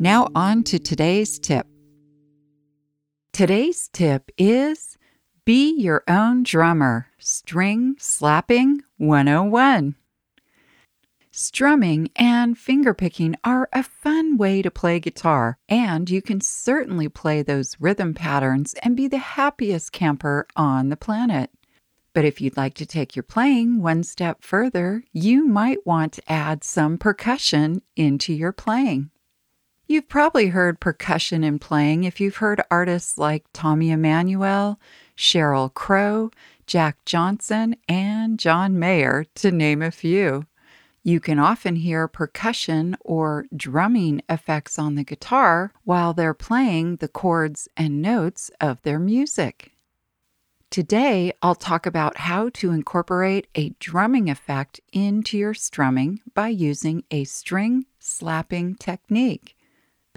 Now, on to today's tip. Today's tip is Be Your Own Drummer String Slapping 101. Strumming and fingerpicking are a fun way to play guitar, and you can certainly play those rhythm patterns and be the happiest camper on the planet. But if you'd like to take your playing one step further, you might want to add some percussion into your playing. You've probably heard percussion in playing if you've heard artists like Tommy Emmanuel, Sheryl Crow, Jack Johnson, and John Mayer, to name a few. You can often hear percussion or drumming effects on the guitar while they're playing the chords and notes of their music. Today, I'll talk about how to incorporate a drumming effect into your strumming by using a string slapping technique.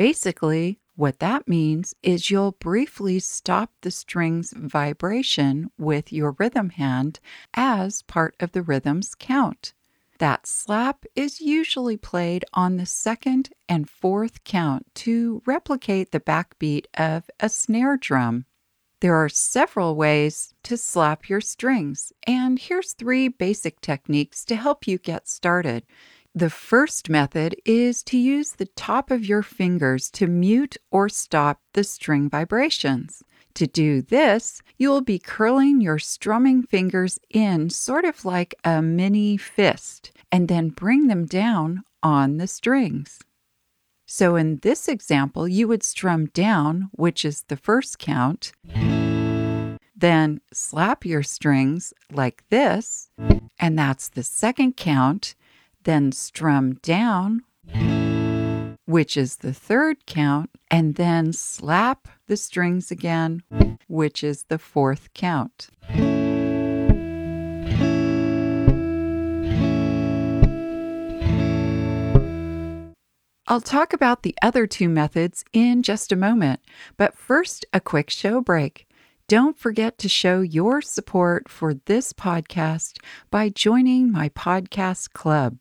Basically, what that means is you'll briefly stop the string's vibration with your rhythm hand as part of the rhythm's count. That slap is usually played on the second and fourth count to replicate the backbeat of a snare drum. There are several ways to slap your strings, and here's three basic techniques to help you get started. The first method is to use the top of your fingers to mute or stop the string vibrations. To do this, you will be curling your strumming fingers in sort of like a mini fist and then bring them down on the strings. So in this example, you would strum down, which is the first count, then slap your strings like this, and that's the second count then strum down, which is the third count, and then slap the strings again, which is the fourth count. I'll talk about the other two methods in just a moment, but first, a quick show break. Don't forget to show your support for this podcast by joining my podcast club.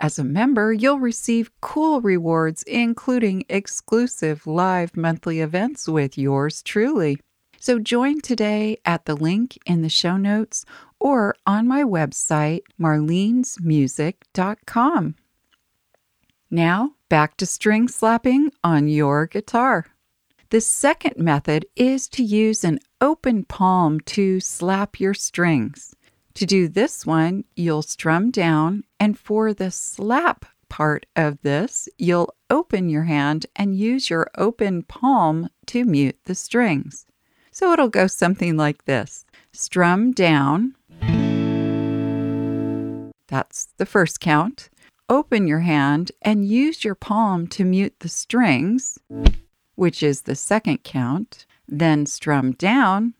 As a member, you'll receive cool rewards, including exclusive live monthly events with yours truly. So join today at the link in the show notes or on my website, marlenesmusic.com. Now, back to string slapping on your guitar. The second method is to use an open palm to slap your strings. To do this one, you'll strum down, and for the slap part of this, you'll open your hand and use your open palm to mute the strings. So it'll go something like this strum down. That's the first count. Open your hand and use your palm to mute the strings, which is the second count. Then strum down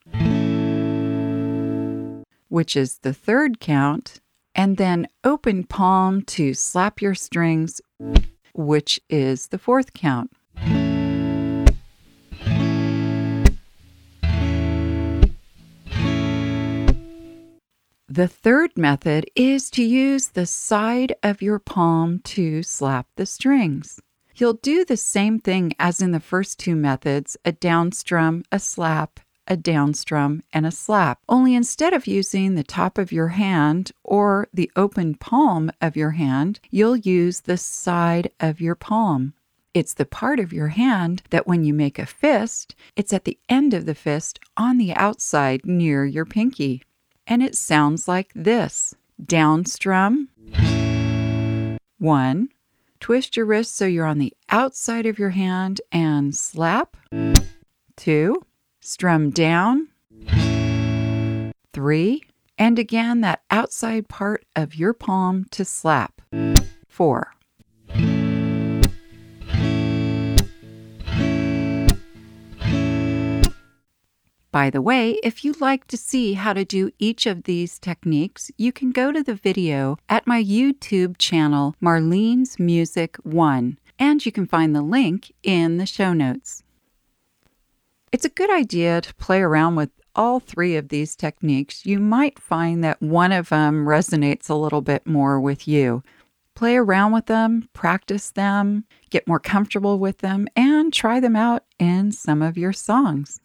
which is the third count, and then open palm to slap your strings, which is the fourth count. The third method is to use the side of your palm to slap the strings. You'll do the same thing as in the first two methods a downstrum, a slap, a downstrum, and a slap. Only instead of using the top of your hand or the open palm of your hand, you'll use the side of your palm. It's the part of your hand that when you make a fist, it's at the end of the fist on the outside near your pinky. And it sounds like this down strum. One. Twist your wrist so you're on the outside of your hand and slap. Two. Strum down. Three. And again, that outside part of your palm to slap. Four. By the way, if you'd like to see how to do each of these techniques, you can go to the video at my YouTube channel, Marlene's Music 1, and you can find the link in the show notes. It's a good idea to play around with all three of these techniques. You might find that one of them resonates a little bit more with you. Play around with them, practice them, get more comfortable with them, and try them out in some of your songs.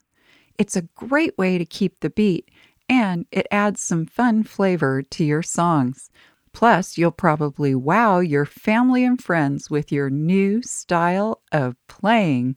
It's a great way to keep the beat and it adds some fun flavor to your songs. Plus, you'll probably wow your family and friends with your new style of playing.